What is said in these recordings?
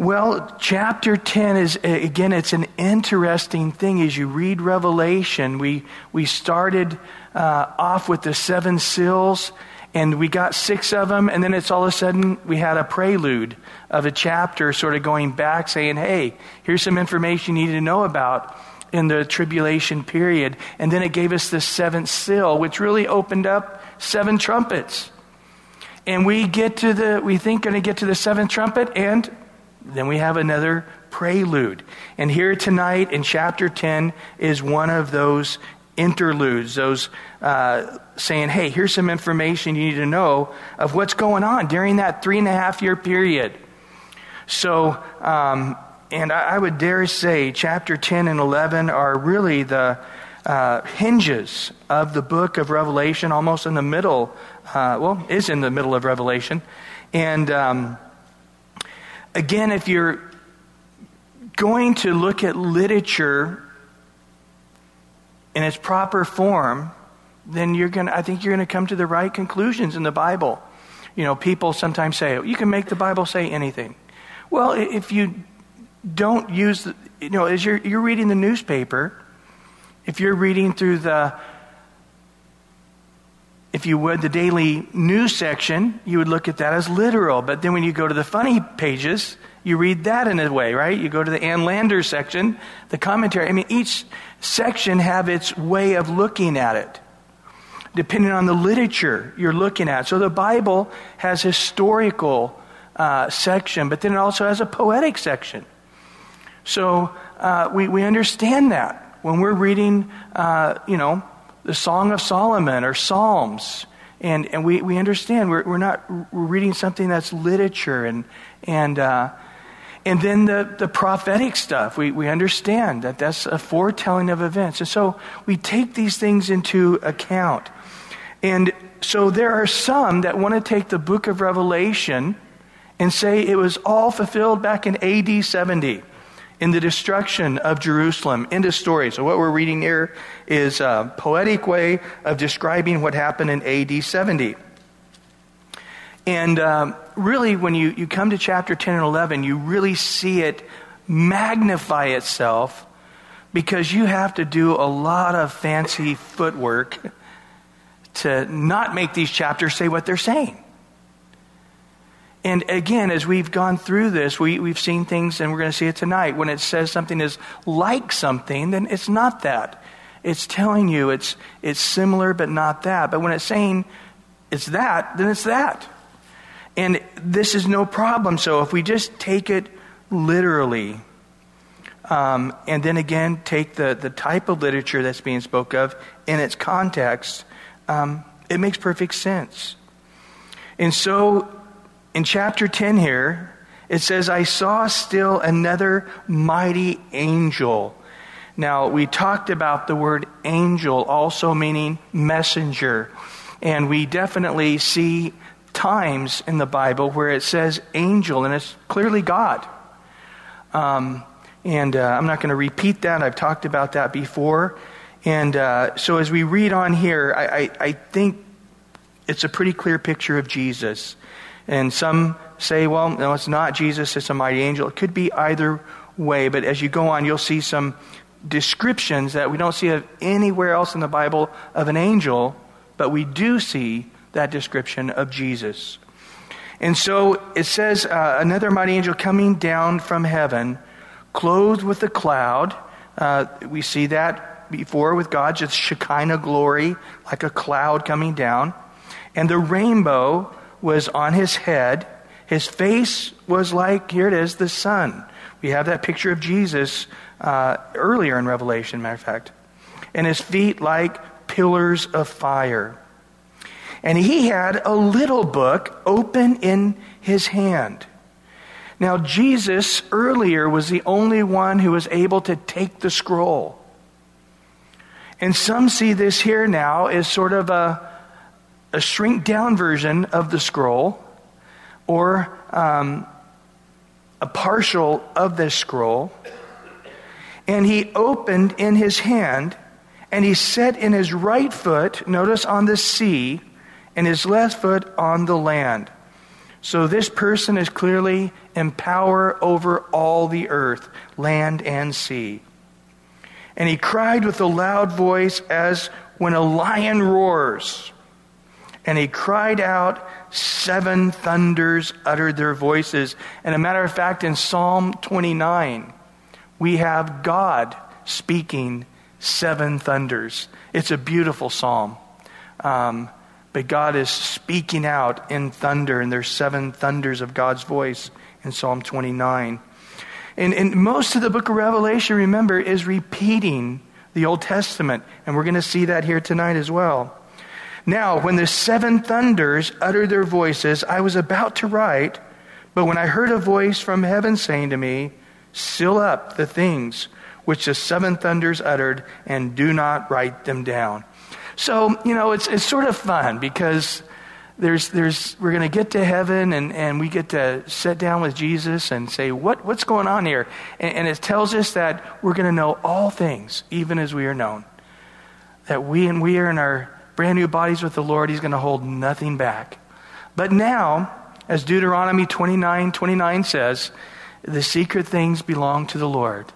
Well, chapter 10 is, again, it's an interesting thing. As you read Revelation, we, we started uh, off with the seven seals, and we got six of them, and then it's all of a sudden we had a prelude of a chapter sort of going back saying, hey, here's some information you need to know about in the tribulation period. And then it gave us the seventh seal, which really opened up seven trumpets. And we get to the, we think going to get to the seventh trumpet, and then we have another prelude. And here tonight in chapter 10 is one of those interludes, those uh, saying, hey, here's some information you need to know of what's going on during that three and a half year period. So, um, and I, I, would dare say chapter 10 and 11 are really the uh, hinges of the book of Revelation, almost in the middle, uh, well, is in the middle of Revelation. And, um, Again, if you're going to look at literature in its proper form, then you're going to, I think you're going to come to the right conclusions in the Bible. You know, people sometimes say, you can make the Bible say anything. Well, if you don't use, the, you know, as you're, you're reading the newspaper, if you're reading through the if you would, the daily news section, you would look at that as literal. But then when you go to the funny pages, you read that in a way, right? You go to the Ann Landers section, the commentary. I mean, each section have its way of looking at it, depending on the literature you're looking at. So the Bible has historical uh, section, but then it also has a poetic section. So uh, we, we understand that when we're reading, uh, you know, the Song of Solomon or Psalms. And, and we, we understand we're, we're not we're reading something that's literature and, and, uh, and then the, the prophetic stuff. We, we understand that that's a foretelling of events. And so we take these things into account. And so there are some that want to take the book of Revelation and say it was all fulfilled back in AD 70 in the destruction of Jerusalem. End story. So, what we're reading here is a poetic way of describing what happened in AD 70. And um, really, when you, you come to chapter 10 and 11, you really see it magnify itself because you have to do a lot of fancy footwork to not make these chapters say what they're saying. And again, as we've gone through this, we, we've seen things, and we're going to see it tonight. When it says something is like something, then it's not that. It's telling you it's, it's similar, but not that. But when it's saying it's that, then it's that. And this is no problem. So if we just take it literally, um, and then again take the, the type of literature that's being spoke of in its context, um, it makes perfect sense. And so in chapter 10 here, it says, I saw still another mighty angel. Now, we talked about the word angel also meaning messenger. And we definitely see times in the Bible where it says angel, and it's clearly God. Um, and uh, I'm not going to repeat that. I've talked about that before. And uh, so as we read on here, I, I, I think it's a pretty clear picture of Jesus. And some say, well, no, it's not Jesus, it's a mighty angel. It could be either way, but as you go on, you'll see some descriptions that we don't see of anywhere else in the Bible of an angel, but we do see that description of Jesus. And so it says, uh, another mighty angel coming down from heaven, clothed with a cloud. Uh, we see that before with God, just Shekinah glory, like a cloud coming down. And the rainbow was on his head. His face was like, here it is, the sun. We have that picture of Jesus uh, earlier in Revelation, matter of fact. And his feet like pillars of fire. And he had a little book open in his hand. Now, Jesus earlier was the only one who was able to take the scroll. And some see this here now as sort of a, a shrink down version of the scroll or um, a partial of this scroll. And he opened in his hand, and he set in his right foot, notice on the sea, and his left foot on the land. So this person is clearly in power over all the earth, land and sea. And he cried with a loud voice as when a lion roars. And he cried out, seven thunders uttered their voices. And a matter of fact, in Psalm 29, we have God speaking seven thunders. It's a beautiful psalm. Um, but God is speaking out in thunder, and there's seven thunders of God's voice in Psalm 29. And, and most of the book of Revelation, remember, is repeating the Old Testament. And we're going to see that here tonight as well. Now, when the seven thunders uttered their voices, I was about to write, but when I heard a voice from heaven saying to me, Seal up the things which the seven thunders uttered, and do not write them down. So, you know, it's, it's sort of fun because there's, there's, we're going to get to heaven and, and we get to sit down with Jesus and say, what, what's going on here? And, and it tells us that we're going to know all things, even as we are known. That we and we are in our brand new bodies with the Lord, He's going to hold nothing back. But now, as Deuteronomy 29 29 says, the secret things belong to the Lord.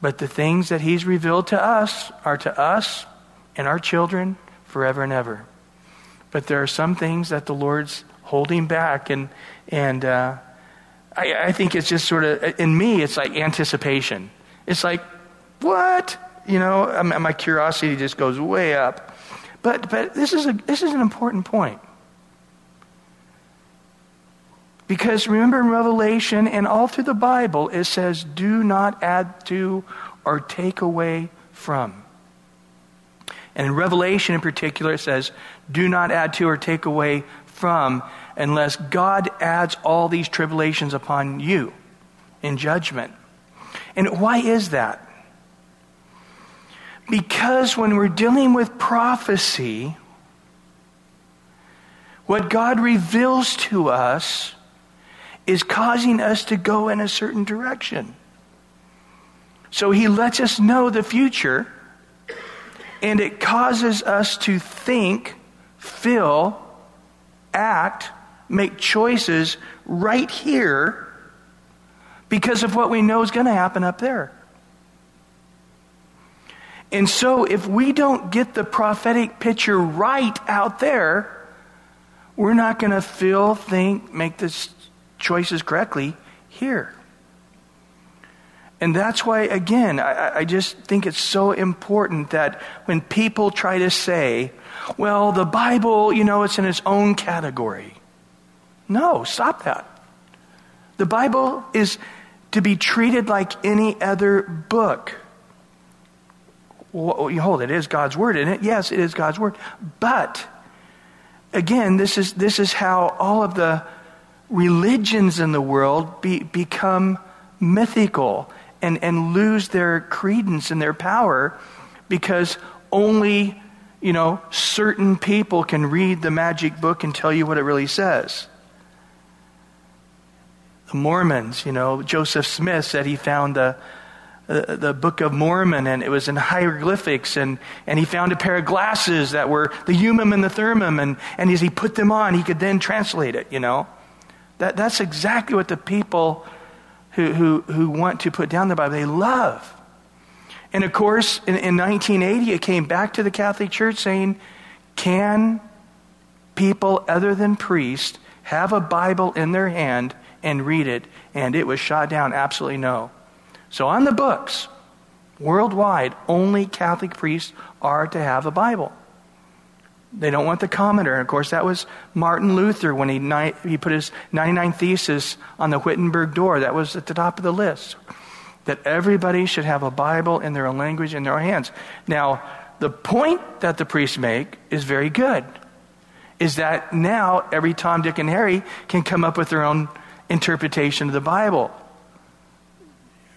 But the things that He's revealed to us are to us and our children forever and ever. But there are some things that the Lord's holding back, and and uh, I, I think it's just sort of in me, it's like anticipation. It's like, what? You know, my curiosity just goes way up. But but this is a this is an important point. Because remember in Revelation and all through the Bible, it says, do not add to or take away from. And in Revelation in particular, it says, do not add to or take away from unless God adds all these tribulations upon you in judgment. And why is that? Because when we're dealing with prophecy, what God reveals to us is causing us to go in a certain direction. So he lets us know the future and it causes us to think, feel, act, make choices right here because of what we know is going to happen up there. And so, if we don't get the prophetic picture right out there, we're not going to feel, think, make the choices correctly here. And that's why, again, I, I, just think it's so important that when people try to say, well, the Bible, you know, it's in its own category. No, stop that. The Bible is to be treated like any other book. Well, oh, hold it, it is God's word, isn't it? Yes, it is God's word. But again, this is this is how all of the religions in the world be, become mythical and, and lose their credence and their power because only, you know, certain people can read the magic book and tell you what it really says. The Mormons, you know, Joseph Smith said he found the, the, the Book of Mormon and it was in hieroglyphics and, and he found a pair of glasses that were the Urim and the Thummim and, and as he put them on, he could then translate it, you know. That, that's exactly what the people who, who, who want to put down the Bible, they love. And of course, in, in 1980, it came back to the Catholic Church saying, can people other than priests have a Bible in their hand and read it? And it was shot down. Absolutely no. So on the books, worldwide, only Catholic priests are to have a Bible. They don't want the commenter. And of course, that was Martin Luther when he, he put his 99 Thesis on the Wittenberg door. That was at the top of the list. That everybody should have a Bible in their own language in their hands. Now, the point that the priests make is very good. Is that now every Tom, Dick, and Harry can come up with their own interpretation of the Bible.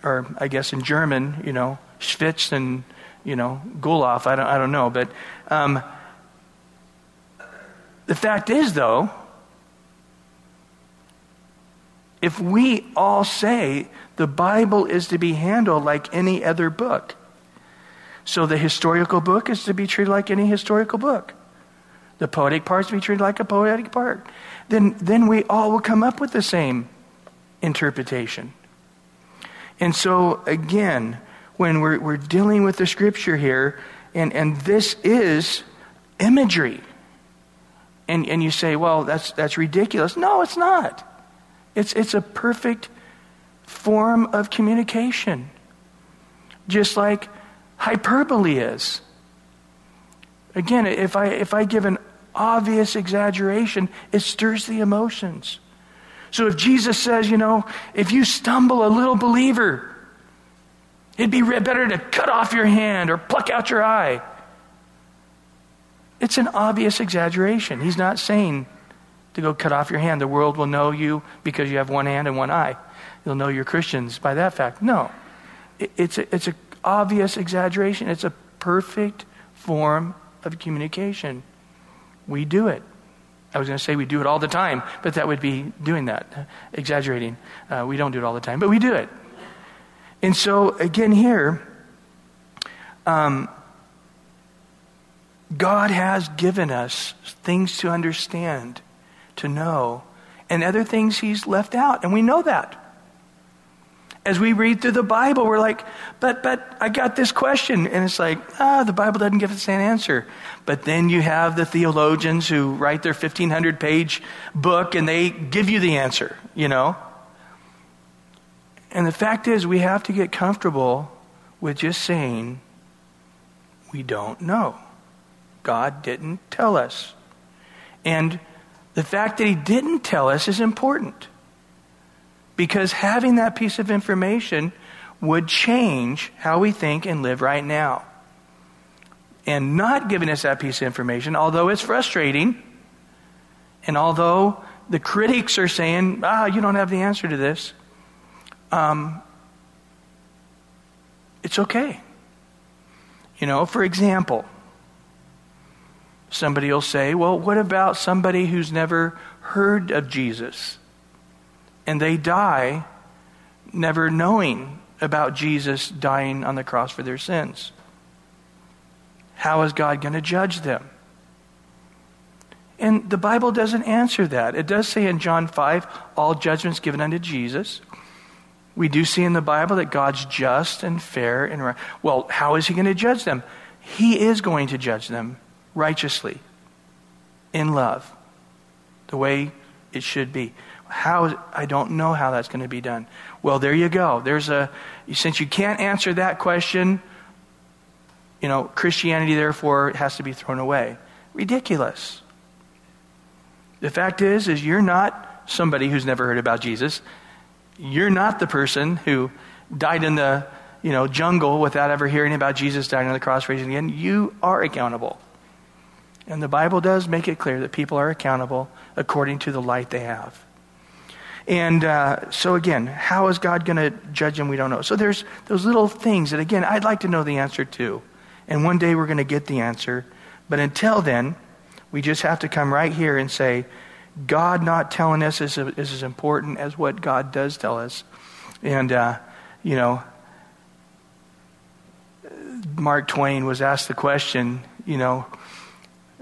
Or, I guess in German, you know, Schwitz and, you know, Gulauf. I don't, I don't know. But, um, the fact is, though, if we all say the Bible is to be handled like any other book, so the historical book is to be treated like any historical book. the poetic parts to be treated like a poetic part. Then, then we all will come up with the same interpretation. And so, again, when we're, we're dealing with the scripture here, and, and this is imagery. And, and you say, well, that's, that's ridiculous. No, it's not. It's, it's a perfect form of communication, just like hyperbole is. Again, if I, if I give an obvious exaggeration, it stirs the emotions. So if Jesus says, you know, if you stumble a little believer, it'd be better to cut off your hand or pluck out your eye. It's an obvious exaggeration. He's not saying to go cut off your hand. The world will know you because you have one hand and one eye. They'll know you're Christians by that fact. No. It's an it's a obvious exaggeration. It's a perfect form of communication. We do it. I was going to say we do it all the time, but that would be doing that, exaggerating. Uh, we don't do it all the time, but we do it. And so, again, here, um, God has given us things to understand, to know, and other things He's left out, and we know that as we read through the Bible, we're like, but, but I got this question. And it's like, ah, the Bible doesn't give us an answer. But then you have the theologians who write their 1500 page book and they give you the answer, you know? And the fact is, we have to get comfortable with just saying, we don't know. God didn't tell us. And the fact that He didn't tell us is important because having that piece of information would change how we think and live right now. And not giving us that piece of information, although it's frustrating, and although the critics are saying, ah, you don't have the answer to this, um, it's okay. You know, for example, somebody will say, well, what about somebody who's never heard of Jesus? And they die never knowing about Jesus dying on the cross for their sins. How is God going to judge them? And the Bible doesn't answer that. It does say in John 5, all judgments given unto Jesus. We do see in the Bible that God's just and fair and right. Well, how is he going to judge them? He is going to judge them righteously, in love, the way it should be. How I don't know how that's going to be done. Well, there you go. There's a since you can't answer that question, you know, Christianity therefore has to be thrown away. Ridiculous. The fact is is you're not somebody who's never heard about Jesus. You're not the person who died in the, you know, jungle without ever hearing about Jesus dying on the cross raising again. You are accountable. And the Bible does make it clear that people are accountable according to the light they have. And uh, so, again, how is God going to judge him? We don't know. So, there's those little things that, again, I'd like to know the answer to. And one day we're going to get the answer. But until then, we just have to come right here and say, God not telling us is, is as important as what God does tell us. And, uh, you know, Mark Twain was asked the question, you know,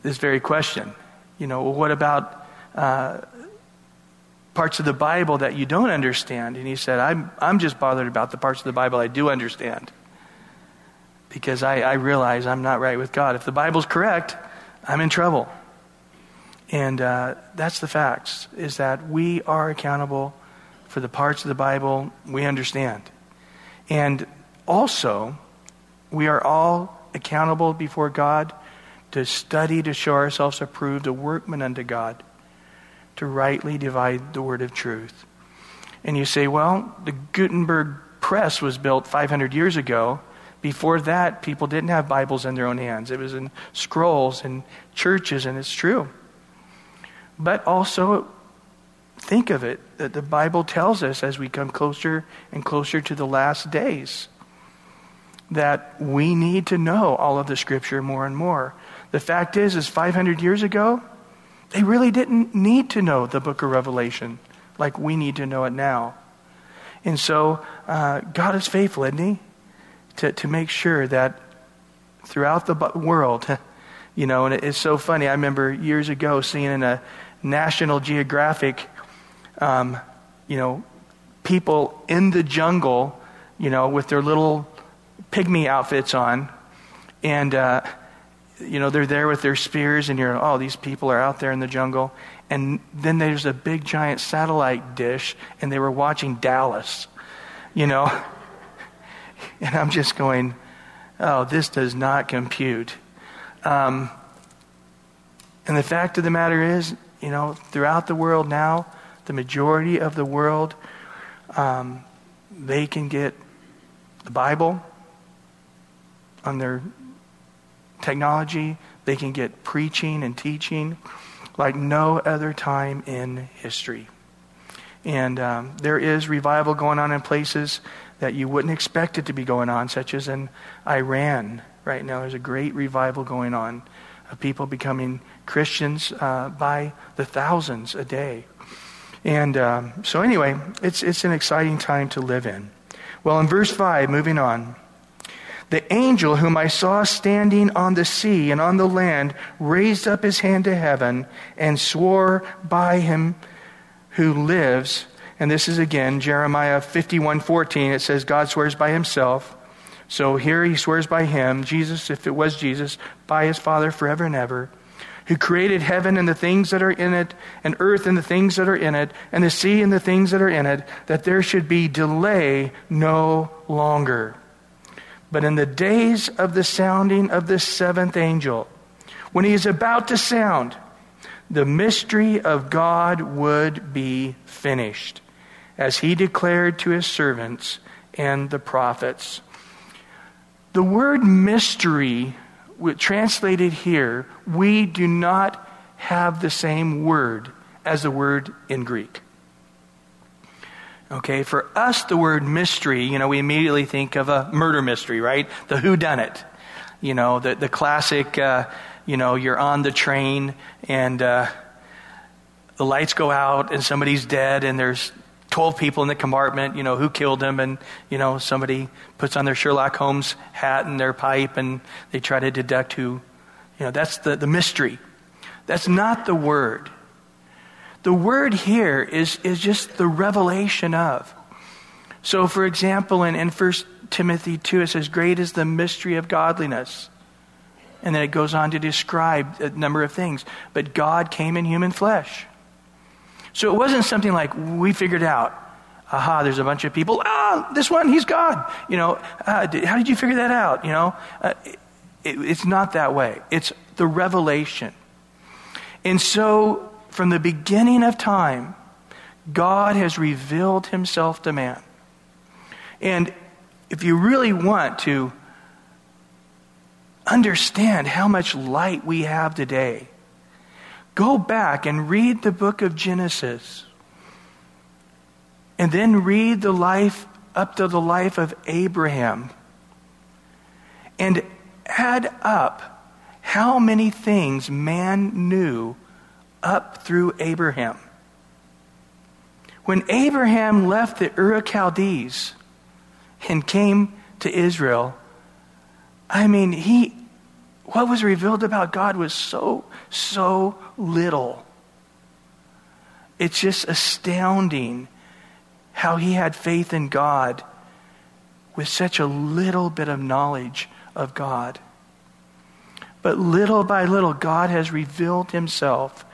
this very question. You know, well, what about uh, parts of the Bible that you don't understand. And he said, I'm, I'm just bothered about the parts of the Bible I do understand. Because I, I realize I'm not right with God. If the Bible's correct, I'm in trouble. And uh, that's the facts, is that we are accountable for the parts of the Bible we understand. And also, we are all accountable before God to study to show ourselves approved, a workman unto God to rightly divide the word of truth. And you say, well, the Gutenberg press was built 500 years ago. Before that, people didn't have Bibles in their own hands. It was in scrolls and churches, and it's true. But also, think of it that the Bible tells us as we come closer and closer to the last days that we need to know all of the Scripture more and more. The fact is, is 500 years ago, they really didn't need to know the book of Revelation like we need to know it now. And so uh, God is faithful, isn't He? To, to make sure that throughout the world, You know, and it's so funny. I remember years ago seeing in a National Geographic, um, you know, people in the jungle, you know, with their little pygmy outfits on. And, uh, you know, they're there with their spears, and you're, oh, these people are out there in the jungle. And then there's a big giant satellite dish, and they were watching Dallas, you know. And I'm just going, oh, this does not compute. Um, and the fact of the matter is, you know, throughout the world now, the majority of the world, um, they can get the Bible on their technology. They can get preaching and teaching like no other time in history. And um, there is revival going on in places that you wouldn't expect it to be going on, such as in Iran right now. There's a great revival going on of people becoming Christians uh, by the thousands a day. And um, so, anyway, it's, it's an exciting time to live in. Well, in verse 5, moving on. The angel whom I saw standing on the sea and on the land raised up his hand to heaven and swore by him who lives. And this is again Jeremiah 51:14. It says God swears by himself. So here he swears by him, Jesus, if it was Jesus, by his Father forever and ever, who created heaven and the things that are in it, and earth and the things that are in it, and the sea and the things that are in it, that there should be delay no longer. But in the days of the sounding of the seventh angel, when he is about to sound, the mystery of God would be finished, as he declared to his servants and the prophets. The word mystery, translated here, we do not have the same word as the word in Greek. Okay, for us, the word mystery, you know, we immediately think of a murder mystery, right? The who done it. You know, the, the classic, uh, you know, you're on the train and uh, the lights go out and somebody's dead and there's 12 people in the compartment, you know, who killed him? And, you know, somebody puts on their Sherlock Holmes hat and their pipe and they try to deduct who, you know, that's the, the mystery. That's not the word. The word here is, is just the revelation of. So, for example, in, in 1 Timothy 2, it says, Great is the mystery of godliness. And then it goes on to describe a number of things. But God came in human flesh. So it wasn't something like we figured out. Aha, there's a bunch of people. Ah, this one, he's God. You know, uh, did, how did you figure that out? You know, uh, it, it's not that way. It's the revelation. And so from the beginning of time, God has revealed himself to man. And if you really want to understand how much light we have today, go back and read the book of Genesis. And then read the life up to the life of Abraham. And add up how many things man knew up through Abraham. When Abraham left the Ur Chaldees and came to Israel, I mean, he, what was revealed about God was so, so little. It's just astounding how he had faith in God with such a little bit of knowledge of God. But little by little, God has revealed himself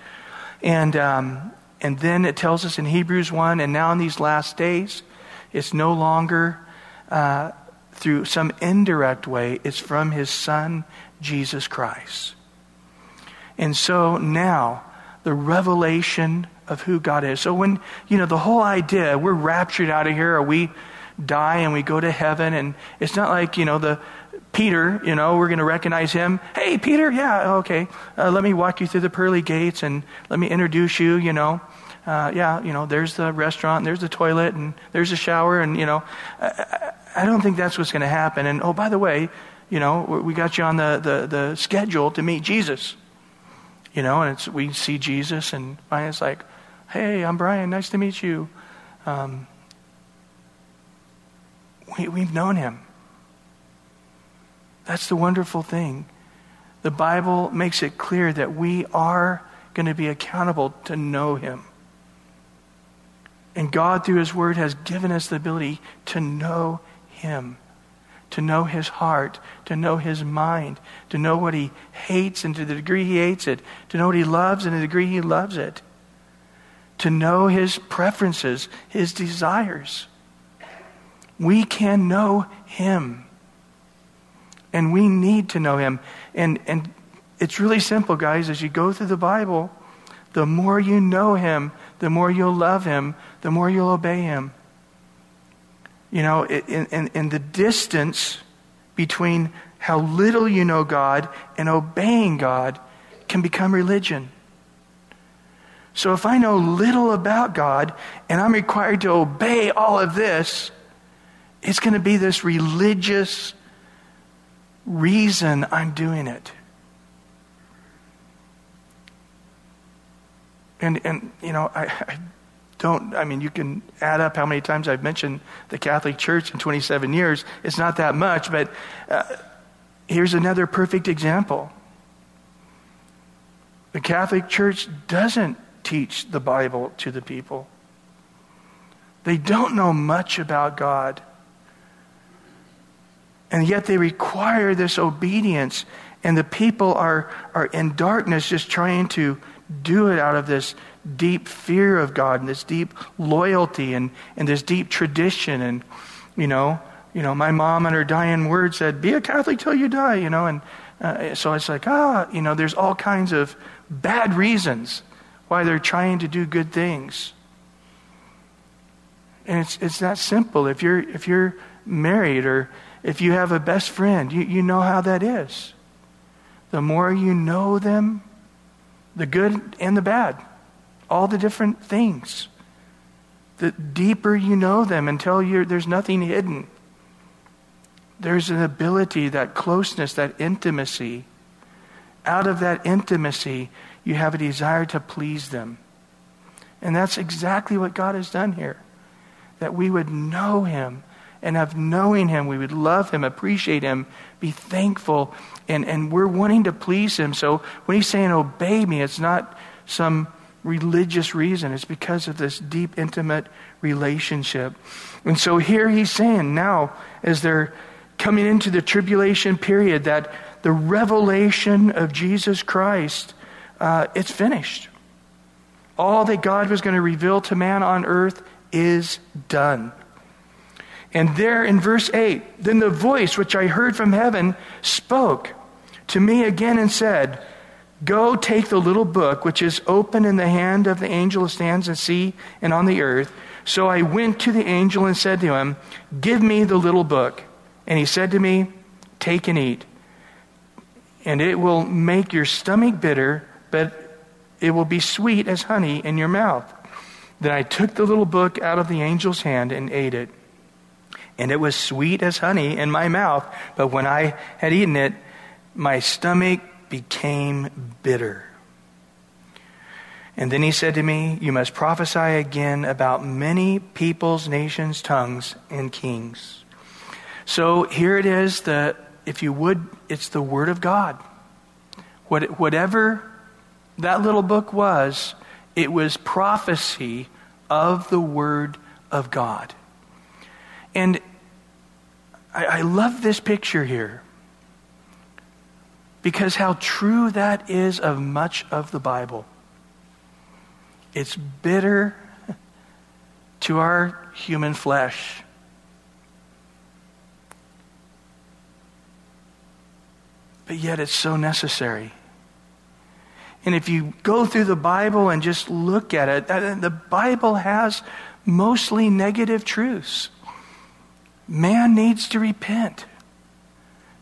and, um, and then it tells us in Hebrews 1 and now in these last days, it's no longer uh, through some indirect way, it's from his Son, Jesus Christ. And so now, the revelation of who God is. So when, you know, the whole idea, we're raptured out of here, or we die and we go to heaven, and it's not like, you know, the Peter, you know, we're going to recognize him. Hey, Peter, yeah, okay. Uh, let me walk you through the pearly gates and let me introduce you, you know. Uh, yeah, you know, there's the restaurant, there's the toilet, and there's the shower, and, you know, I, I don't think that's what's going to happen. And, oh, by the way, you know, we got you on the, the, the schedule to meet Jesus. You know, and it's, we see Jesus, and it's like, hey, I'm Brian, nice to meet you. Um, we, we've known him. That's the wonderful thing the Bible makes it clear that we are going to be accountable to know Him. And God, through His Word, has given us the ability to know Him, to know His heart, to know His mind, to know what He hates and to the degree He hates it, to know what He loves and the degree He loves it, to know His preferences, His desires. We can know Him. And we need to know Him. And, and it's really simple, guys. As you go through the Bible, the more you know Him, the more you'll love Him, the more you'll obey Him. You know, in, in, in the distance between how little you know God and obeying God can become religion. So if I know little about God and I'm required to obey all of this, it's going to be this religious reason I'm doing it. And, and you know, I, I don't, I mean, you can add up how many times I've mentioned the Catholic Church in 27 years. It's not that much, but uh, here's another perfect example. The Catholic Church doesn't teach the Bible to the people. They don't know much about God. And yet they require this obedience. And the people are, are in darkness just trying to do it out of this deep fear of God and this deep loyalty and, and this deep tradition. And, you know, you know, my mom in her dying words said, be a Catholic till you die, you know. And uh, so it's like, ah, you know, there's all kinds of bad reasons why they're trying to do good things. And it's, it's that simple. If you're, if you're married or if you have a best friend, you, you know how that is. The more you know them, the good and the bad, all the different things, the deeper you know them until you're, there's nothing hidden. There's an ability, that closeness, that intimacy. Out of that intimacy, you have a desire to please them. And that's exactly what God has done here. That we would know Him and of knowing Him, we would love Him, appreciate Him, be thankful, and, and we're wanting to please Him. So when He's saying, obey me, it's not some religious reason, it's because of this deep, intimate relationship. And so here He's saying, now, as they're coming into the tribulation period, that the revelation of Jesus Christ, uh, it's finished. All that God was going to reveal to man on earth is done. And there in verse 8, then the voice which I heard from heaven spoke to me again and said, Go take the little book which is open in the hand of the angel who stands the sea and on the earth. So I went to the angel and said to him, Give me the little book. And he said to me, Take and eat. And it will make your stomach bitter, but it will be sweet as honey in your mouth. Then I took the little book out of the angel's hand and ate it and it was sweet as honey in my mouth. But when I had eaten it, my stomach became bitter. And then he said to me, You must prophesy again about many peoples, nations, tongues, and kings. So here it is, the, if you would, it's the Word of God. What, whatever that little book was, it was prophecy of the Word of God. And I, I love this picture here because how true that is of much of the Bible. It's bitter to our human flesh. But yet it's so necessary. And if you go through the Bible and just look at it, uh, the Bible has mostly negative truths. Man needs to repent.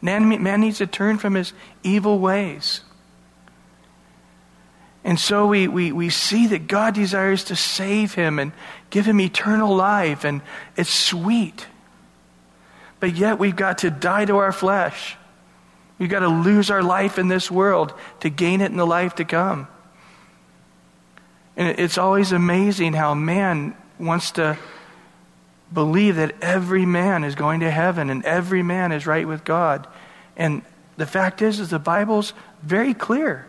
Man, man needs to turn from his evil ways. And so we, we, we see that God desires to save him and give him eternal life, and it's sweet. But yet we've got to die to our flesh. We've got to lose our life in this world to gain it in the life to come. And it's always amazing how man wants to believe that every man is going to heaven and every man is right with God. And the fact is, is the Bible's very clear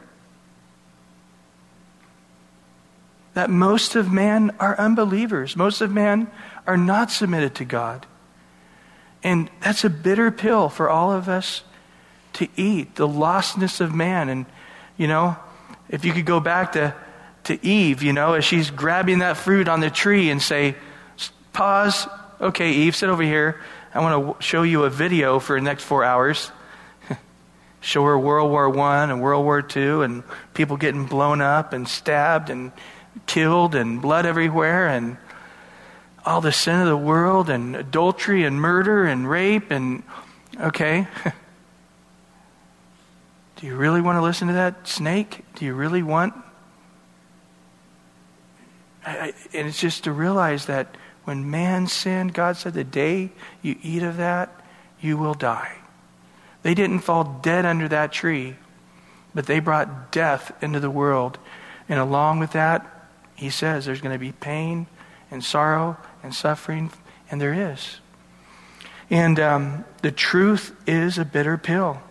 that most of man are unbelievers. Most of man are not submitted to God. And that's a bitter pill for all of us to eat, the lostness of man. And, you know, if you could go back to, to Eve, you know, as she's grabbing that fruit on the tree and say, pause, okay, Eve, sit over here. I want to show you a video for the next four hours. show her World War One and World War Two and people getting blown up and stabbed and killed and blood everywhere and all the sin of the world and adultery and murder and rape and okay do you really want to listen to that snake do you really want I, I, and it's just to realize that when man sinned god said the day you eat of that you will die they didn't fall dead under that tree but they brought death into the world and along with that he says there's going to be pain and sorrow and suffering, and there is. And um, the truth is a bitter pill.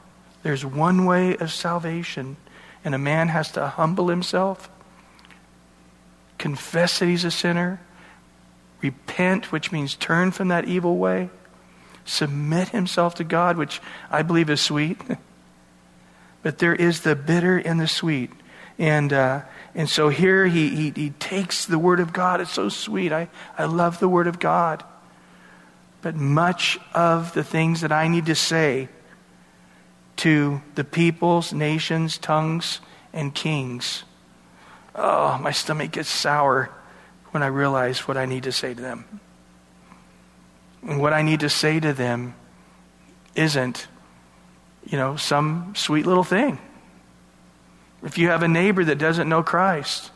There's one way of salvation, and a man has to humble himself, confess that he's a sinner, repent, which means turn from that evil way, submit himself to God, which I believe is sweet. but there is the bitter and the sweet. And uh, and so here he, he, he takes the Word of God. It's so sweet. I, I love the Word of God. But much of the things that I need to say to the peoples, nations, tongues, and kings, oh, my stomach gets sour when I realize what I need to say to them. And what I need to say to them isn't, you know, some sweet little thing. If you have a neighbor that doesn't know Christ,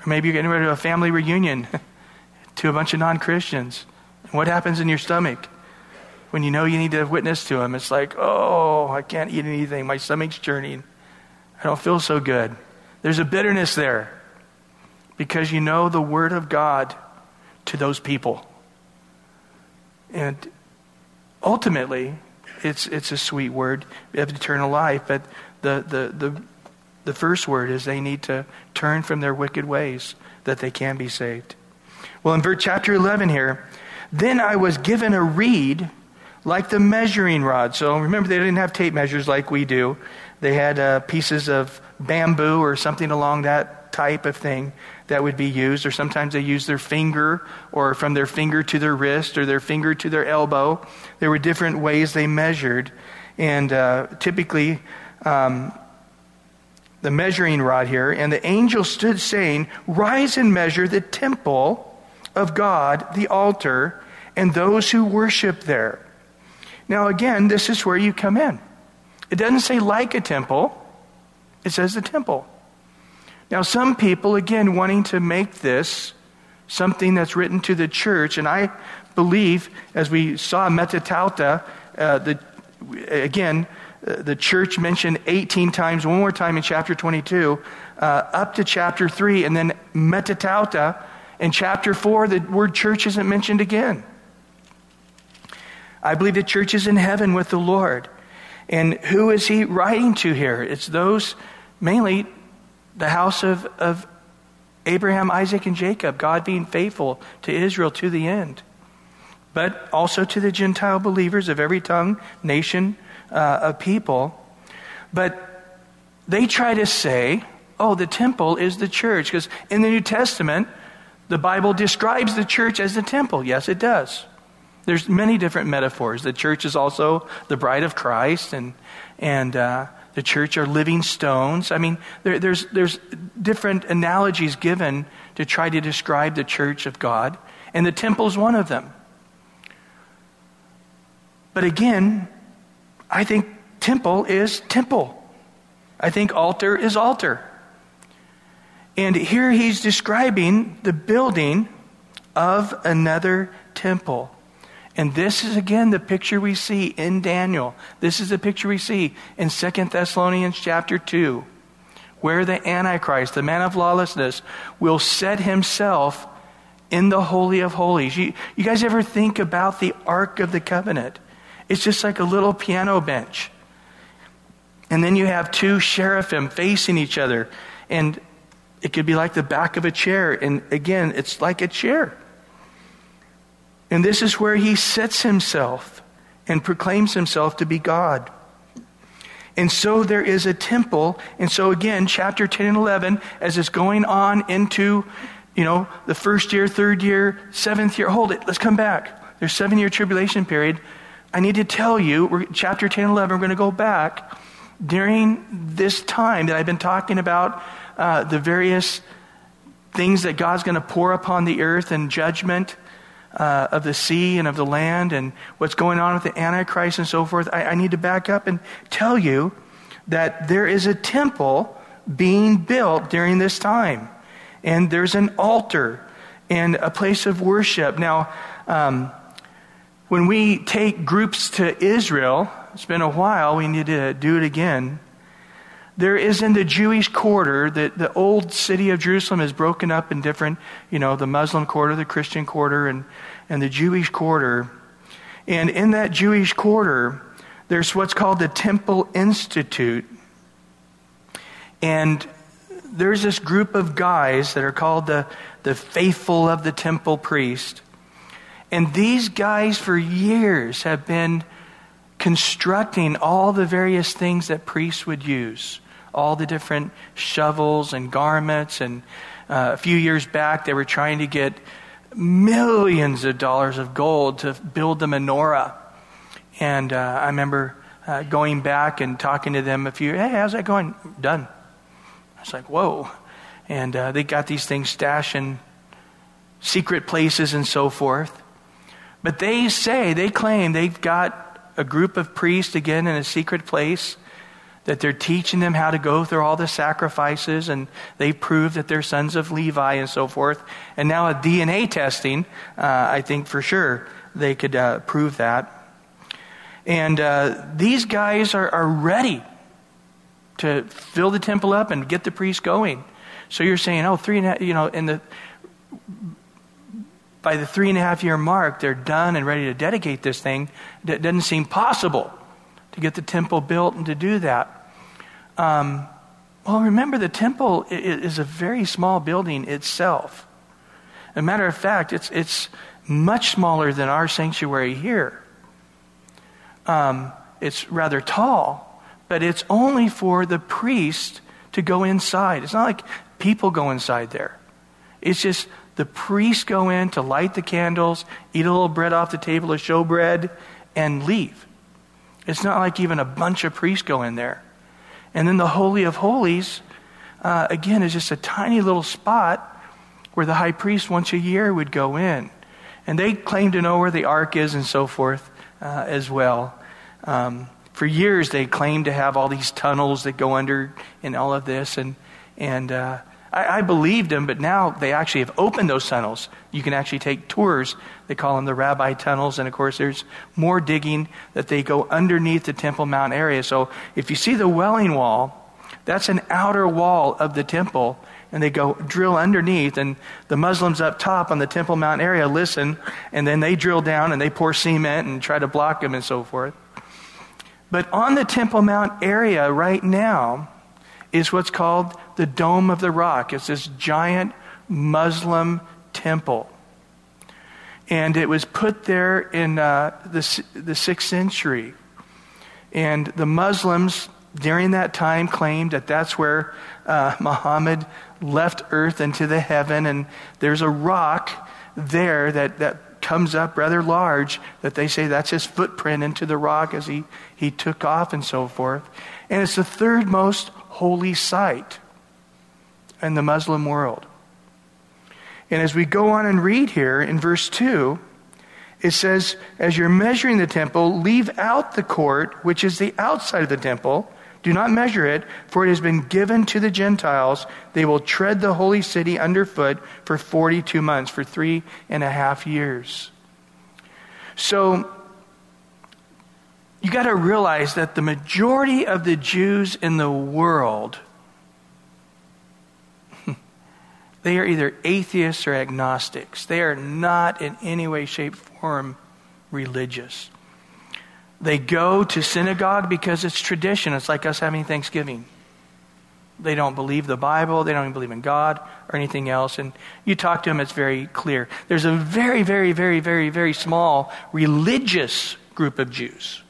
or maybe you're getting ready to a family reunion to a bunch of non Christians, what happens in your stomach when you know you need to witness to them? It's like, oh, I can't eat anything. My stomach's churning. I don't feel so good. There's a bitterness there because you know the Word of God to those people. And ultimately, it's, it's a sweet word. of eternal life, but the, the, the the first word is they need to turn from their wicked ways that they can be saved. Well, in verse chapter 11 here, then I was given a reed like the measuring rod. So remember, they didn't have tape measures like we do. They had uh, pieces of bamboo or something along that type of thing that would be used. Or sometimes they used their finger or from their finger to their wrist or their finger to their elbow. There were different ways they measured. And uh, typically, um, the measuring rod here, and the angel stood saying, Rise and measure the temple of God, the altar, and those who worship there. Now, again, this is where you come in. It doesn't say like a temple, it says the temple. Now, some people, again, wanting to make this something that's written to the church, and I believe, as we saw Metatauta, uh, the, again, the church mentioned 18 times, one more time in chapter 22, uh, up to chapter 3, and then metatauta. In chapter 4, the word church isn't mentioned again. I believe the church is in heaven with the Lord. And who is he writing to here? It's those, mainly the house of, of Abraham, Isaac, and Jacob, God being faithful to Israel to the end. But also to the Gentile believers of every tongue, nation, uh, of people. But they try to say, oh, the temple is the church. Because in the New Testament, the Bible describes the church as the temple. Yes, it does. There's many different metaphors. The church is also the bride of Christ, and, and uh, the church are living stones. I mean, there, there's, there's different analogies given to try to describe the church of God, and the temple is one of them. But again, I think temple is temple. I think altar is altar. And here he's describing the building of another temple. And this is again the picture we see in Daniel. This is the picture we see in Second Thessalonians chapter 2, where the Antichrist, the man of lawlessness, will set himself in the Holy of Holies. You, you guys ever think about the Ark of the Covenant? It's just like a little piano bench. And then you have two cherubim facing each other. And it could be like the back of a chair. And again, it's like a chair. And this is where he sets himself and proclaims himself to be God. And so there is a temple. And so again, chapter 10 and 11, as it's going on into, you know, the first year, third year, seventh year, hold it, let's come back. There's seven year tribulation period. I need to tell you, chapter 10 and 11, we're going to go back. During this time that I've been talking about uh, the various things that God's going to pour upon the earth and judgment, uh, of the sea and of the land and what's going on with the Antichrist and so forth, I, I need to back up and tell you that there is a temple being built during this time. And there's an altar and a place of worship. Now, um, when we take groups to Israel, it's been a while, we need to do it again. There is in the Jewish quarter, the, the old city of Jerusalem is broken up in different, you know, the Muslim quarter, the Christian quarter, and, and the Jewish quarter. And in that Jewish quarter, there's what's called the Temple Institute. And there's this group of guys that are called the, the faithful of the temple priest. And these guys, for years, have been constructing all the various things that priests would use all the different shovels and garments. And uh, a few years back, they were trying to get millions of dollars of gold to build the menorah. And uh, I remember uh, going back and talking to them a few, hey, how's that going? Done. I was like, whoa. And uh, they got these things stashed in secret places and so forth. But they say, they claim they've got a group of priests again in a secret place that they're teaching them how to go through all the sacrifices, and they prove that they're sons of Levi and so forth. And now, a DNA testing, uh, I think for sure they could uh, prove that. And uh, these guys are, are ready to fill the temple up and get the priests going. So you're saying, oh, three and a half, you know, in the by the three and a half year mark, they're done and ready to dedicate this thing. It doesn't seem possible to get the temple built and to do that. Um, well, remember, the temple is a very small building itself. As a matter of fact, it's, it's much smaller than our sanctuary here. Um, it's rather tall, but it's only for the priest to go inside. It's not like people go inside there. It's just the priests go in to light the candles, eat a little bread off the table of showbread, and leave. It's not like even a bunch of priests go in there. And then the Holy of Holies, uh, again, is just a tiny little spot where the high priest once a year would go in. And they claim to know where the ark is and so forth uh, as well. Um, for years, they claimed to have all these tunnels that go under and all of this. And, and uh, I, I, believed them, but now they actually have opened those tunnels. You can actually take tours. They call them the rabbi tunnels. And of course, there's more digging that they go underneath the Temple Mount area. So if you see the Wailing Wall, that's an outer wall of the temple. And they go drill underneath, and the Muslims up top on the Temple Mount area listen, and then they drill down and they pour cement and try to block them and so forth. But on the Temple Mount area right now is what's called the Dome of the Rock. It's this giant Muslim temple. And it was put there in uh, the, the sixth century. And the Muslims during that time claimed that that's where uh, Muhammad left earth into the heaven. And there's a rock there that, that comes up rather large that they say that's his footprint into the rock as he, he took off and so forth. And it's the third most holy site in the Muslim world. And as we go on and read here in verse 2, it says, As you're measuring the temple, leave out the court, which is the outside of the temple. Do not measure it, for it has been given to the Gentiles. They will tread the holy city underfoot for 42 months, for three and a half years. So, you got to realize that the majority of the Jews in the world they are either atheists or agnostics. They are not in any way, shape, form religious. They go to synagogue because it's tradition. It's like us having Thanksgiving. They don't believe the Bible. They don't even believe in God or anything else. And you talk to them, it's very clear. There's a very, very, very, very, very small religious group of Jews.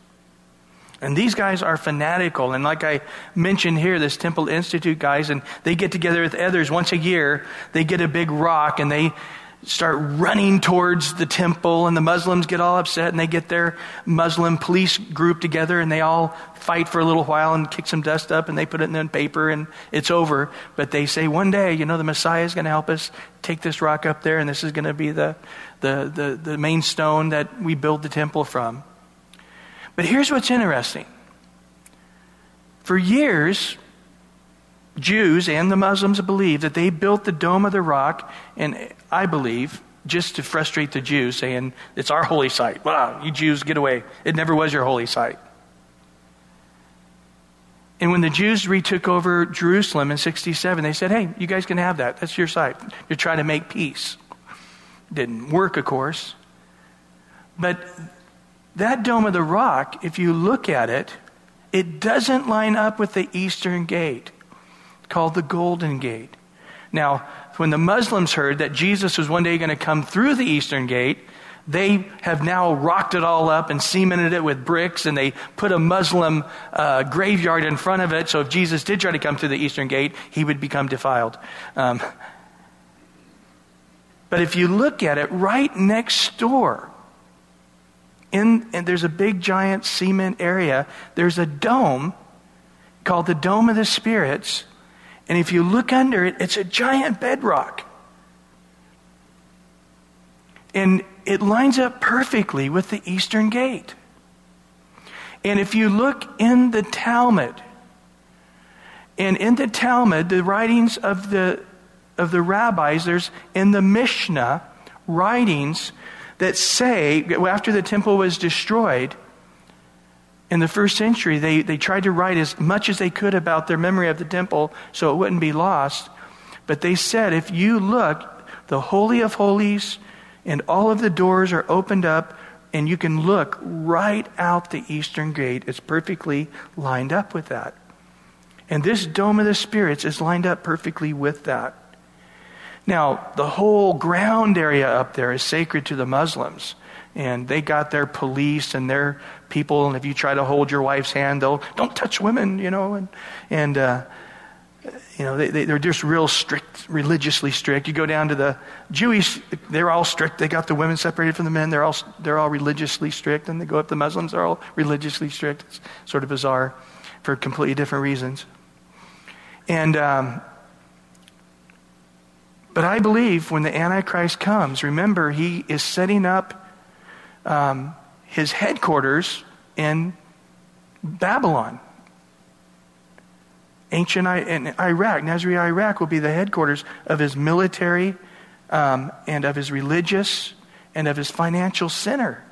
And these guys are fanatical. And like I mentioned here, this Temple Institute guys, and they get together with others once a year. They get a big rock and they start running towards the temple, and the Muslims get all upset, and they get their Muslim police group together, and they all fight for a little while and kick some dust up, and they put it in the paper, and it's over. But they say, one day, you know, the Messiah is going to help us take this rock up there, and this is going to be the, the, the, the main stone that we build the temple from. But here's what's interesting. For years, Jews and the Muslims believe that they built the Dome of the Rock, and I believe, just to frustrate the Jews, saying, It's our holy site. Wow, you Jews, get away. It never was your holy site. And when the Jews retook over Jerusalem in 67, they said, Hey, you guys can have that. That's your site. You're trying to make peace. Didn't work, of course. But that Dome of the Rock, if you look at it, it doesn't line up with the eastern gate called the Golden Gate. Now, when the Muslims heard that Jesus was one day going to come through the Eastern Gate, they have now rocked it all up and cemented it with bricks, and they put a Muslim uh, graveyard in front of it. So if Jesus did try to come through the Eastern Gate, he would become defiled. Um, but if you look at it, right next door, in, and there's a big giant cement area, there's a dome called the Dome of the Spirits and if you look under it, it's a giant bedrock. And it lines up perfectly with the eastern gate. And if you look in the Talmud, and in the Talmud, the writings of the, of the rabbis, there's in the Mishnah writings that say, after the temple was destroyed, in the first century, they, they tried to write as much as they could about their memory of the temple so it wouldn't be lost. But they said, if you look, the Holy of Holies and all of the doors are opened up, and you can look right out the eastern gate. It's perfectly lined up with that. And this Dome of the Spirits is lined up perfectly with that. Now, the whole ground area up there is sacred to the Muslims and they got their police and their people. And if you try to hold your wife's hand, they'll don't touch women, you know, and and uh, you know they, they they're just real strict, religiously strict. You go down to the Jewish, they're all strict. They got the women separated from the men. They're all they're all religiously strict, and they go up the Muslims. They're all religiously strict. It's sort of bizarre for completely different reasons. And um, but I believe when the Antichrist comes, remember, he is setting up um, his headquarters in Babylon. Ancient in Iraq, Nasri, Iraq, will be the headquarters of his military um, and of his religious and of his financial center.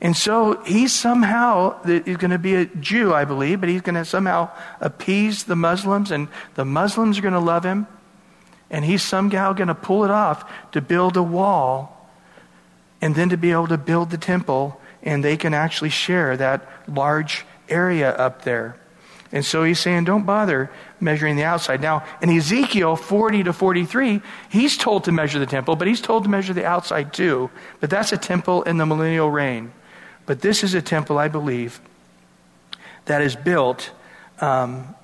And so he's somehow, he's going to be a Jew, I believe, but he's going to somehow appease the Muslims, and the Muslims are going to love him. And he's some somehow going to pull it off to build a wall and then to be able to build the temple, and they can actually share that large area up there. And so he's saying, don't bother measuring the outside. Now, in Ezekiel 40 to 43, he's told to measure the temple, but he's told to measure the outside too. But that's a temple in the millennial reign. But this is a temple, I believe, that is built um,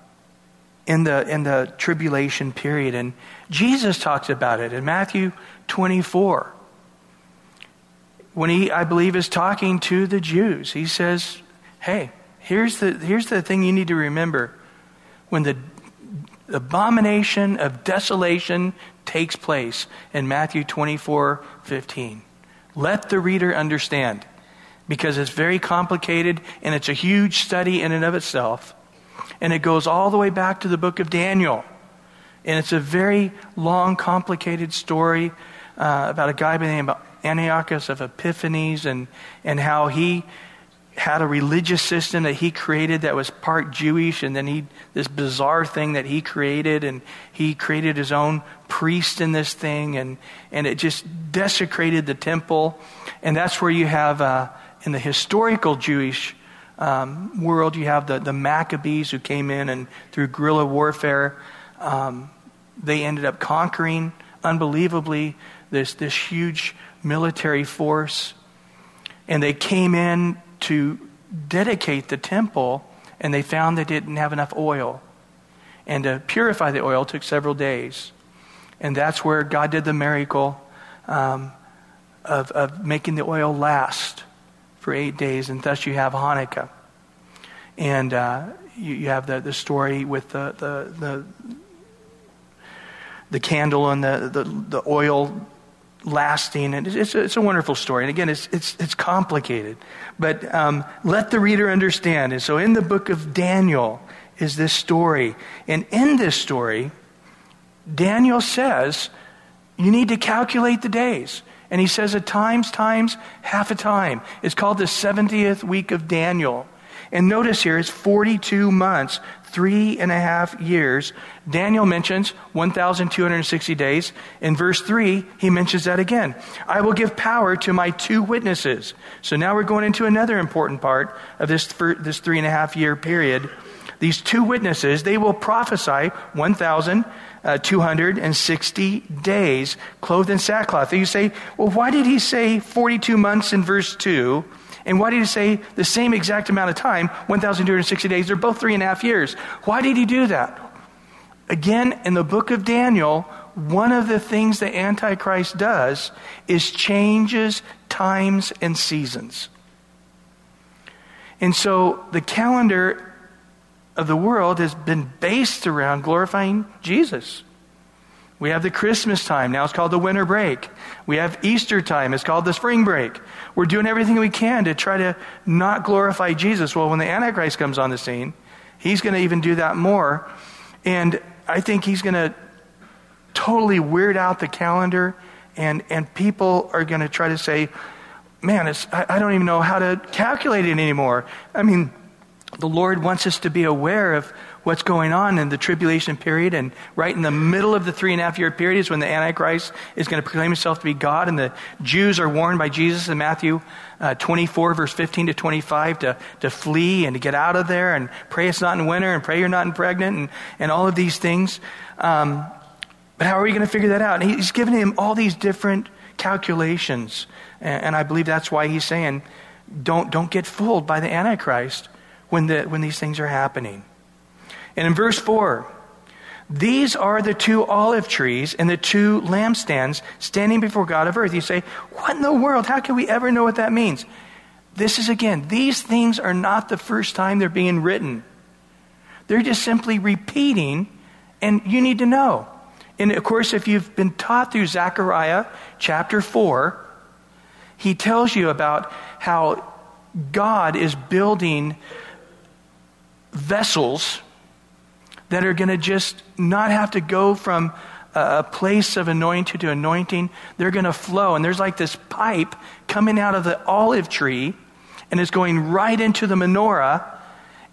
in, the, in the tribulation period. And Jesus talks about it in Matthew 24 when he, I believe, is talking to the Jews. He says, Hey, here's the, here's the thing you need to remember. When the abomination of desolation takes place in Matthew 24 15, let the reader understand because it's very complicated and it's a huge study in and of itself. And it goes all the way back to the book of Daniel. And it's a very long, complicated story uh, about a guy by the name of Antiochus of Epiphanes and, and how he had a religious system that he created that was part Jewish, and then he this bizarre thing that he created, and he created his own priest in this thing, and and it just desecrated the temple, and that's where you have uh, in the historical Jewish um, world, you have the, the Maccabees who came in and through guerrilla warfare, um, they ended up conquering unbelievably this, this huge military force. And they came in to dedicate the temple, and they found they didn't have enough oil. And to purify the oil took several days. And that's where God did the miracle um, of, of making the oil last for eight days, and thus you have Hanukkah. And uh, you, you, have the, the story with the, the, the, the candle and the, the, the oil lasting. And it's, a, it's a wonderful story. And again, it's, it's, it's complicated. But um, let the reader understand. And so in the book of Daniel is this story. And in this story, Daniel says, you need to calculate the days. And he says at times, times, half a time. It's called the 70th week of Daniel. And notice here, it's 42 months, three and a half years. Daniel mentions 1,260 days. In verse 3, he mentions that again. I will give power to my two witnesses. So now we're going into another important part of this, this three and a half year period. These two witnesses, they will prophesy 1,260 days clothed in sackcloth. And you say, well, why did he say 42 months in verse 2? And why did he say the same exact amount of time, 1,260 days? They're both three and a half years. Why did he do that? Again, in the book of Daniel, one of the things the Antichrist does is changes times and seasons. And so the calendar of the world has been based around glorifying Jesus. We have the Christmas time. Now it's called the winter break. We have Easter time. It's called the spring break. We're doing everything we can to try to not glorify Jesus. Well, when the Antichrist comes on the scene, he's going to even do that more. And I think he's going to totally weird out the calendar, and, and people are going to try to say, man, I, I don't even know how to calculate it anymore. I mean, the Lord wants us to be aware of what's going on in the tribulation period. And right in the middle of the three and a half year period is when the Antichrist is going to proclaim himself to be God. And the Jews are warned by Jesus in Matthew uh, 24, verse 15 to 25, to, to flee and to get out of there and pray it's not in winter and pray you're not pregnant and, and all of these things. Um, but how are we going to figure that out? And he's given him all these different calculations. And, and I believe that's why he's saying, don't, don't get fooled by the Antichrist when, the, when these things are happening. And in verse 4, these are the two olive trees and the two lampstands standing before God of earth. You say, What in the world? How can we ever know what that means? This is again, these things are not the first time they're being written. They're just simply repeating, and you need to know. And of course, if you've been taught through Zechariah chapter 4, he tells you about how God is building vessels that are going to just not have to go from a place of anointing to anointing. They're going to flow. And there's like this pipe coming out of the olive tree and it's going right into the menorah.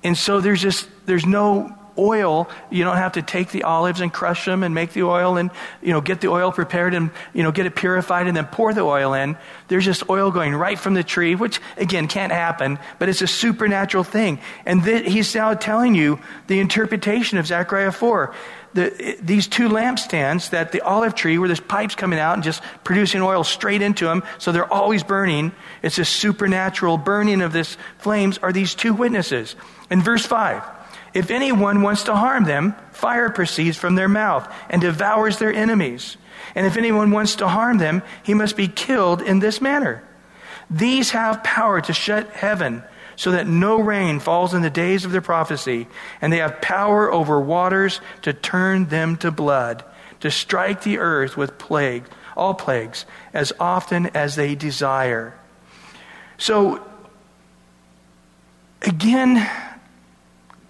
And so there's just, there's no oil, you don't have to take the olives and crush them and make the oil and, you know, get the oil prepared and, you know, get it purified and then pour the oil in. There's just oil going right from the tree, which again can't happen, but it's a supernatural thing. And th- he's now telling you the interpretation of Zechariah 4. The, these two lampstands that the olive tree where there's pipes coming out and just producing oil straight into them so they're always burning it's a supernatural burning of this flames are these two witnesses in verse 5 if anyone wants to harm them, fire proceeds from their mouth and devours their enemies. And if anyone wants to harm them, he must be killed in this manner. These have power to shut heaven so that no rain falls in the days of their prophecy, and they have power over waters to turn them to blood, to strike the earth with plague, all plagues, as often as they desire. So, again,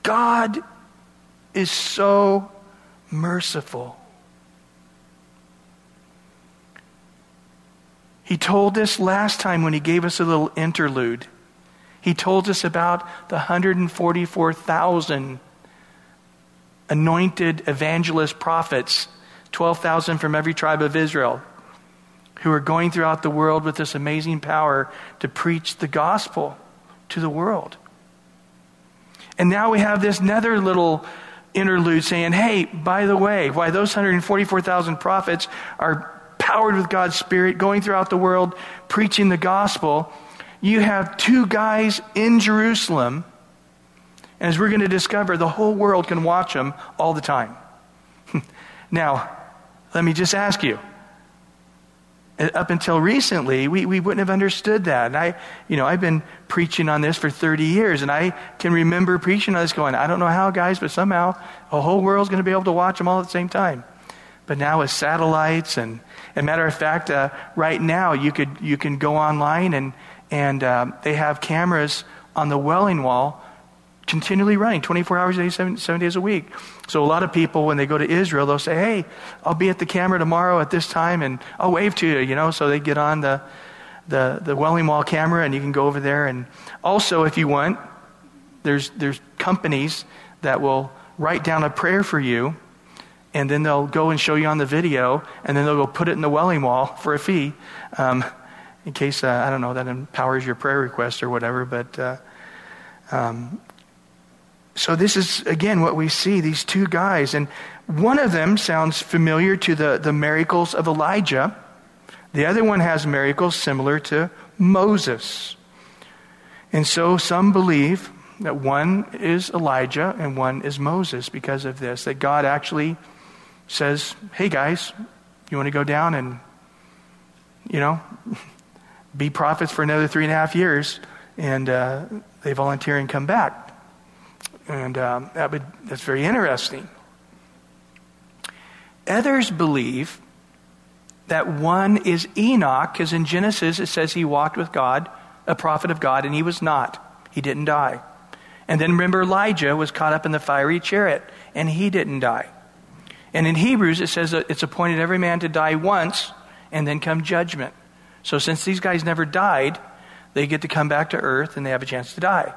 God is so merciful. He told us last time when he gave us a little interlude. He told us about the 144,000 anointed evangelist prophets, 12,000 from every tribe of Israel, who are going throughout the world with this amazing power to preach the gospel to the world. And now we have this nether little interlude saying, hey, by the way, why those 144,000 prophets are powered with God's Spirit, going throughout the world, preaching the gospel, you have two guys in Jerusalem. And as we're going to discover, the whole world can watch them all the time. now, let me just ask you. Up until recently, we, we wouldn't have understood that. And I, you know, I've been preaching on this for 30 years, and I can remember preaching on this going, I don't know how, guys, but somehow the whole world's going to be able to watch them all at the same time. But now with satellites and, and matter of fact, uh, right now you could you can go online and and uh, they have cameras on the Wailing Wall continually running 24 hours a day, seven, seven days a week. So a lot of people, when they go to Israel, they'll say, "Hey, I'll be at the camera tomorrow at this time, and I'll wave to you." You know, so they get on the the the Wailing Wall camera, and you can go over there. And also, if you want, there's there's companies that will write down a prayer for you and then they'll go and show you on the video, and then they'll go put it in the Wailing Wall for a fee, um, in case, uh, I don't know, that empowers your prayer request or whatever. But uh, um, so this is, again, what we see these two guys. And one of them sounds familiar to the, the miracles of Elijah, the other one has miracles similar to Moses. And so some believe that one is Elijah and one is Moses because of this, that God actually says, Hey guys, you want to go down and, you know, be prophets for another three and a half years? And uh, they volunteer and come back. And um, that would, that's very interesting. Others believe that one is Enoch, because in Genesis it says he walked with God, a prophet of God, and he was not. He didn't die. And then remember, Elijah was caught up in the fiery chariot, and he didn't die. And in Hebrews, it says that it's appointed every man to die once and then come judgment. So since these guys never died, they get to come back to earth and they have a chance to die.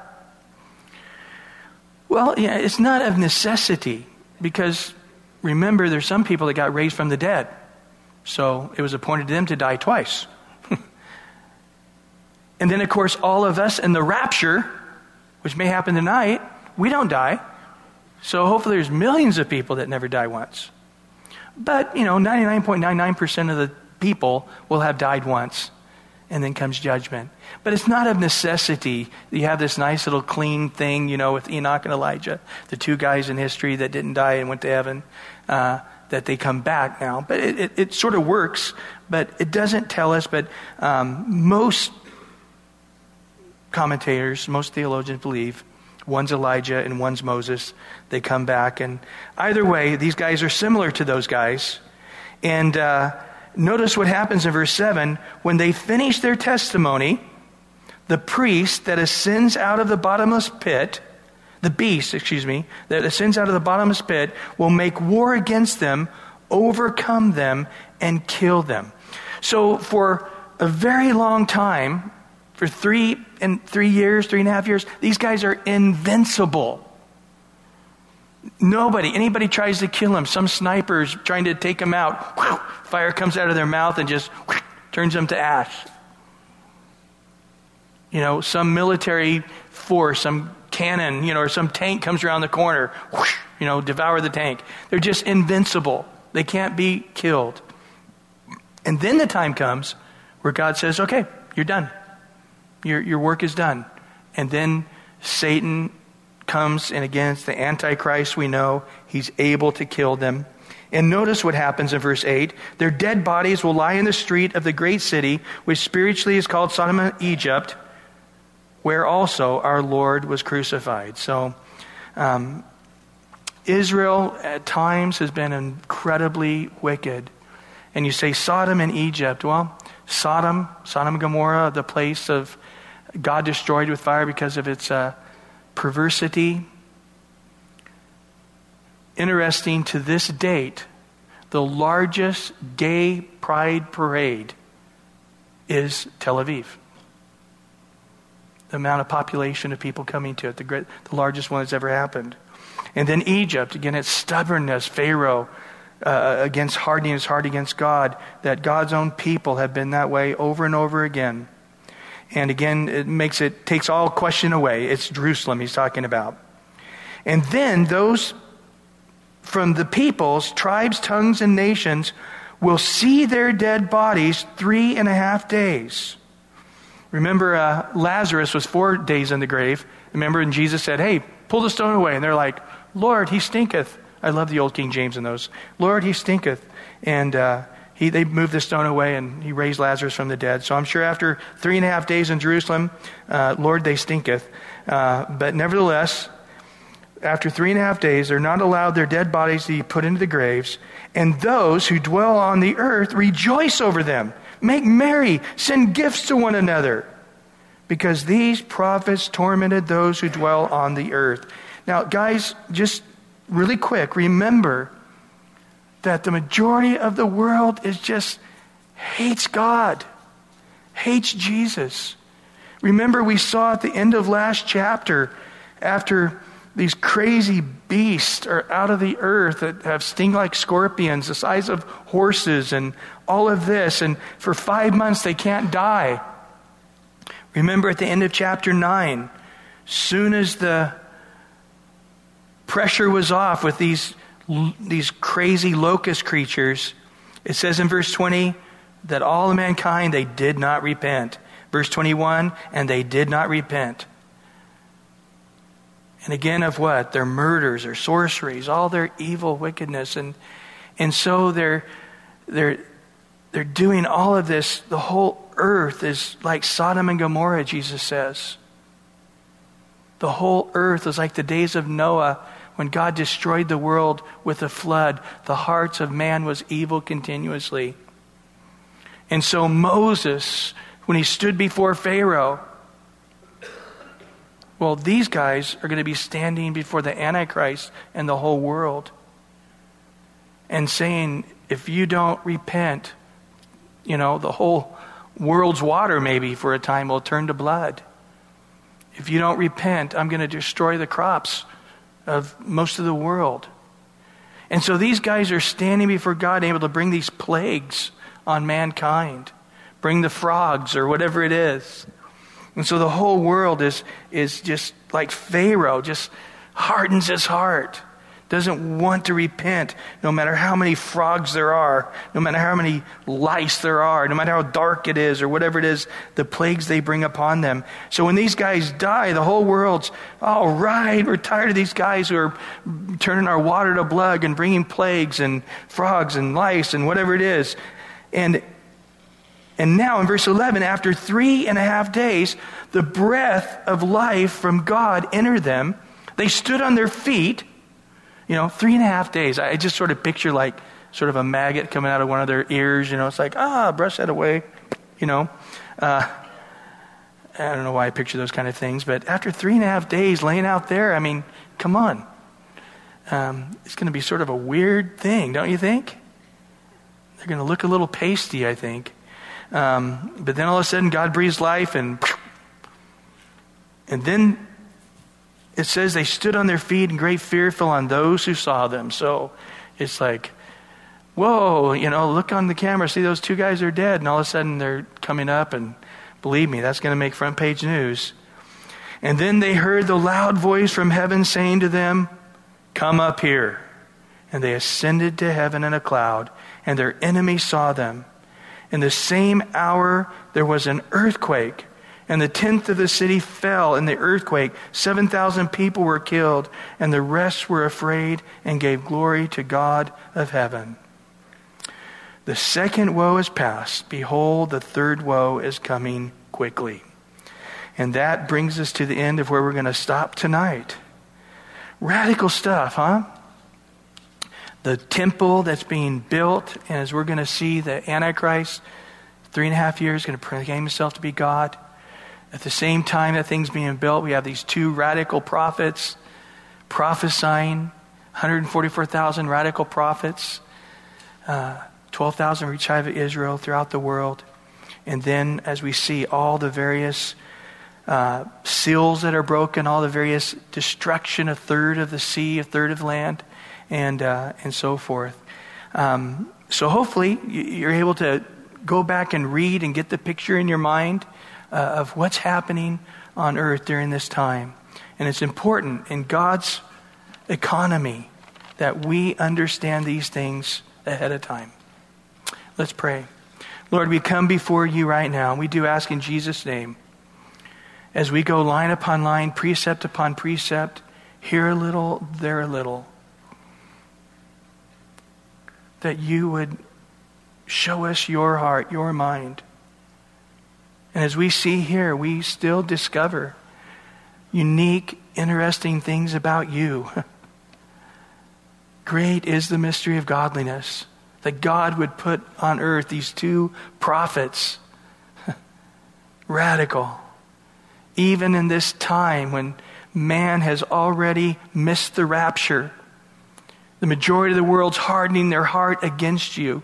Well, yeah, it's not of necessity because remember, there's some people that got raised from the dead. So it was appointed to them to die twice. and then, of course, all of us in the rapture, which may happen tonight, we don't die. So hopefully there's millions of people that never die once. But, you know, 99.99% of the people will have died once. And then comes judgment. But it's not of necessity. You have this nice little clean thing, you know, with Enoch and Elijah, the two guys in history that didn't die and went to heaven, uh, that they come back now. But it, it, it, sort of works, but it doesn't tell us. But um, most commentators, most theologians believe One's Elijah and one's Moses. They come back. And either way, these guys are similar to those guys. And uh, notice what happens in verse 7. When they finish their testimony, the priest that ascends out of the bottomless pit, the beast, excuse me, that ascends out of the bottomless pit, will make war against them, overcome them, and kill them. So for a very long time, for three and three years, three and a half years, these guys are invincible. Nobody, anybody tries to kill him. Some snipers trying to take him out. Whew, fire comes out of their mouth and just whew, turns them to ash. You know, some military force, some cannon, you know, or some tank comes around the corner, whoosh, you know, devour the tank. They're just invincible. They can't be killed. And then the time comes where God says, okay, you're done. Your, your work is done. And then Satan comes, and against the Antichrist we know. He's able to kill them. And notice what happens in verse 8. Their dead bodies will lie in the street of the great city, which spiritually is called Sodom and Egypt, where also our Lord was crucified. So, um, Israel at times has been incredibly wicked. And you say Sodom and Egypt. Well, Sodom, Sodom and Gomorrah, the place of God destroyed with fire because of its uh, perversity. Interesting to this date, the largest gay pride parade is Tel Aviv. The amount of population of people coming to it, the, great, the largest one that's ever happened. And then Egypt, again, its stubbornness, Pharaoh, uh, against hardening his heart against God, that God's own people have been that way over and over again. And again, it makes it takes all question away. It's Jerusalem he's talking about. And then those from the peoples, tribes, tongues, and nations will see their dead bodies three and a half days. Remember, uh, Lazarus was four days in the grave. Remember, and Jesus said, Hey, pull the stone away. And they're like, Lord, he stinketh. I love the old King James in those. Lord, he stinketh. And uh, he, they moved the stone away and he raised Lazarus from the dead. So I'm sure after three and a half days in Jerusalem, uh, Lord, they stinketh. Uh, but nevertheless, after three and a half days, they're not allowed their dead bodies to be put into the graves. And those who dwell on the earth rejoice over them, make merry, send gifts to one another. Because these prophets tormented those who dwell on the earth. Now, guys, just really quick, remember that the majority of the world is just hates God, hates Jesus. Remember, we saw at the end of last chapter, after these crazy beasts are out of the earth that have sting like scorpions, the size of horses, and all of this, and for five months they can't die. Remember at the end of chapter 9, soon as the pressure was off with these these crazy locust creatures, it says in verse 20 that all mankind, they did not repent. Verse 21, and they did not repent. And again, of what? Their murders, their sorceries, all their evil wickedness. And, and so they're, they're, they're doing all of this. The whole earth is like Sodom and Gomorrah, Jesus says. The whole earth is like the days of Noah when God destroyed the world with a flood, the hearts of man was evil continuously. And so Moses, when he stood before Pharaoh, well, these guys are going to be standing before the Antichrist and the whole world and saying, if you don't repent, you know, the whole world's water maybe for a time will turn to blood. If you don't repent, I'm going to destroy the crops of most of the world. And so these guys are standing before God, able to bring these plagues on mankind, bring the frogs or whatever it is. And so the whole world is, is just like Pharaoh, just hardens his heart doesn't want to repent, no matter how many frogs there are, no matter how many lice there are, no matter how dark it is, or whatever it is, the plagues they bring upon them. So when these guys die, the whole world's, all right, we're tired of these guys who are turning our water to blood and bringing plagues and frogs and lice and whatever it is. And and now in verse 11, after three and a half days, the breath of life from God entered them. They stood on their feet you know, three and a half days. I just sort of picture like sort of a maggot coming out of one of their ears. You know, it's like, ah, brush that away. You know, uh, I don't know why I picture those kind of things, but after three and a half days laying out there, I mean, come on. Um, it's going to be sort of a weird thing, don't you think? They're going to look a little pasty, I think. Um, but then all of a sudden, God breathes life, and and then it says they stood on their feet and great fear fell on those who saw them. So it's like, whoa, you know, look on the camera, see those two guys are dead. And all of a sudden they're coming up, and believe me, that's going to make front page news. And then they heard the loud voice from heaven saying to them, Come up here. And they ascended to heaven in a cloud, and their enemies saw them. In the same hour, there was an earthquake and the tenth of the city fell in the earthquake. 7,000 people were killed, and the rest were afraid and gave glory to God of heaven. The second woe is past. Behold, the third woe is coming quickly. And that brings us to the end of where we're going to stop tonight. Radical stuff, huh? The temple that's being built, and as we're going to see, the Antichrist, three and a half years, going to proclaim himself to be God. At the same time that thing's being built, we have these two radical prophets prophesying 144,000 radical prophets, uh, 12,000 reach high of Israel throughout the world. And then, as we see all the various uh, seals that are broken, all the various destruction, a third of the sea, a third of land, and, uh, and so forth. Um, so hopefully you're able to go back and read and get the picture in your mind uh, of what's happening on earth during this time. And it's important in God's economy that we understand these things ahead of time. Let's pray. Lord, we come before you right now. We do ask in Jesus' name. As we go line upon line, precept upon precept, here a little, there a little, that you would show us your heart, your mind. And as we see here, we still discover unique, interesting things about you. Great is the mystery of godliness that God would put on earth these two prophets. Radical. Even in this time when man has already missed the rapture, the majority of the world's hardening their heart against you.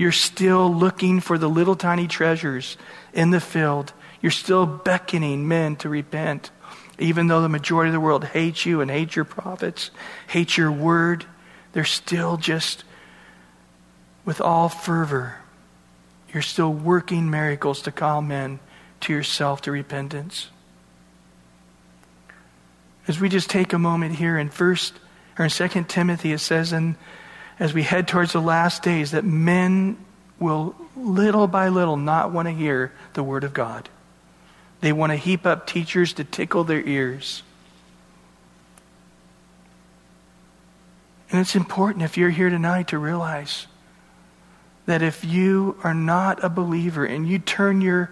You're still looking for the little tiny treasures in the field. You're still beckoning men to repent, even though the majority of the world hates you and hates your prophets, hates your word. They're still just with all fervor. You're still working miracles to call men to yourself to repentance. As we just take a moment here in first or in second Timothy, it says, and as we head towards the last days, that men will little by little not want to hear the word of God. They want to heap up teachers to tickle their ears. And it's important if you're here tonight to realize that if you are not a believer and you turn your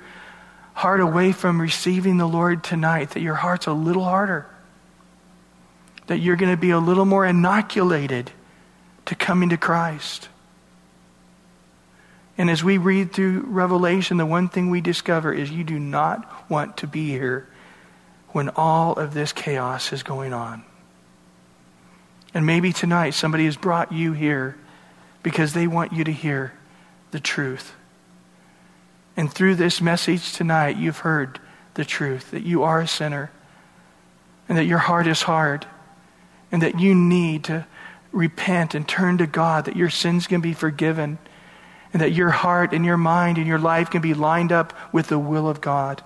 heart away from receiving the Lord tonight, that your heart's a little harder. That you're going to be a little more inoculated to coming to Christ. And as we read through Revelation, the one thing we discover is you do not want to be here when all of this chaos is going on. And maybe tonight somebody has brought you here because they want you to hear the truth. And through this message tonight, you've heard the truth that you are a sinner and that your heart is hard and that you need to repent and turn to God, that your sins can be forgiven and that your heart and your mind and your life can be lined up with the will of God.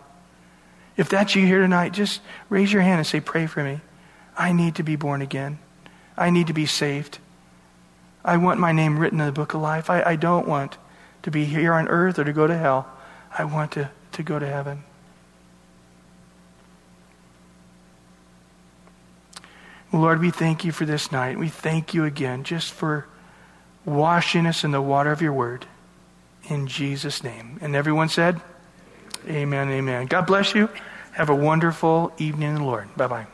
If that's you here tonight, just raise your hand and say, Pray for me. I need to be born again. I need to be saved. I want my name written in the book of life. I, I don't want to be here on earth or to go to hell. I want to, to go to heaven. Lord, we thank you for this night. We thank you again just for washing us in the water of your word. In Jesus' name. And everyone said, Amen, amen. God bless you. Have a wonderful evening Lord. Bye bye.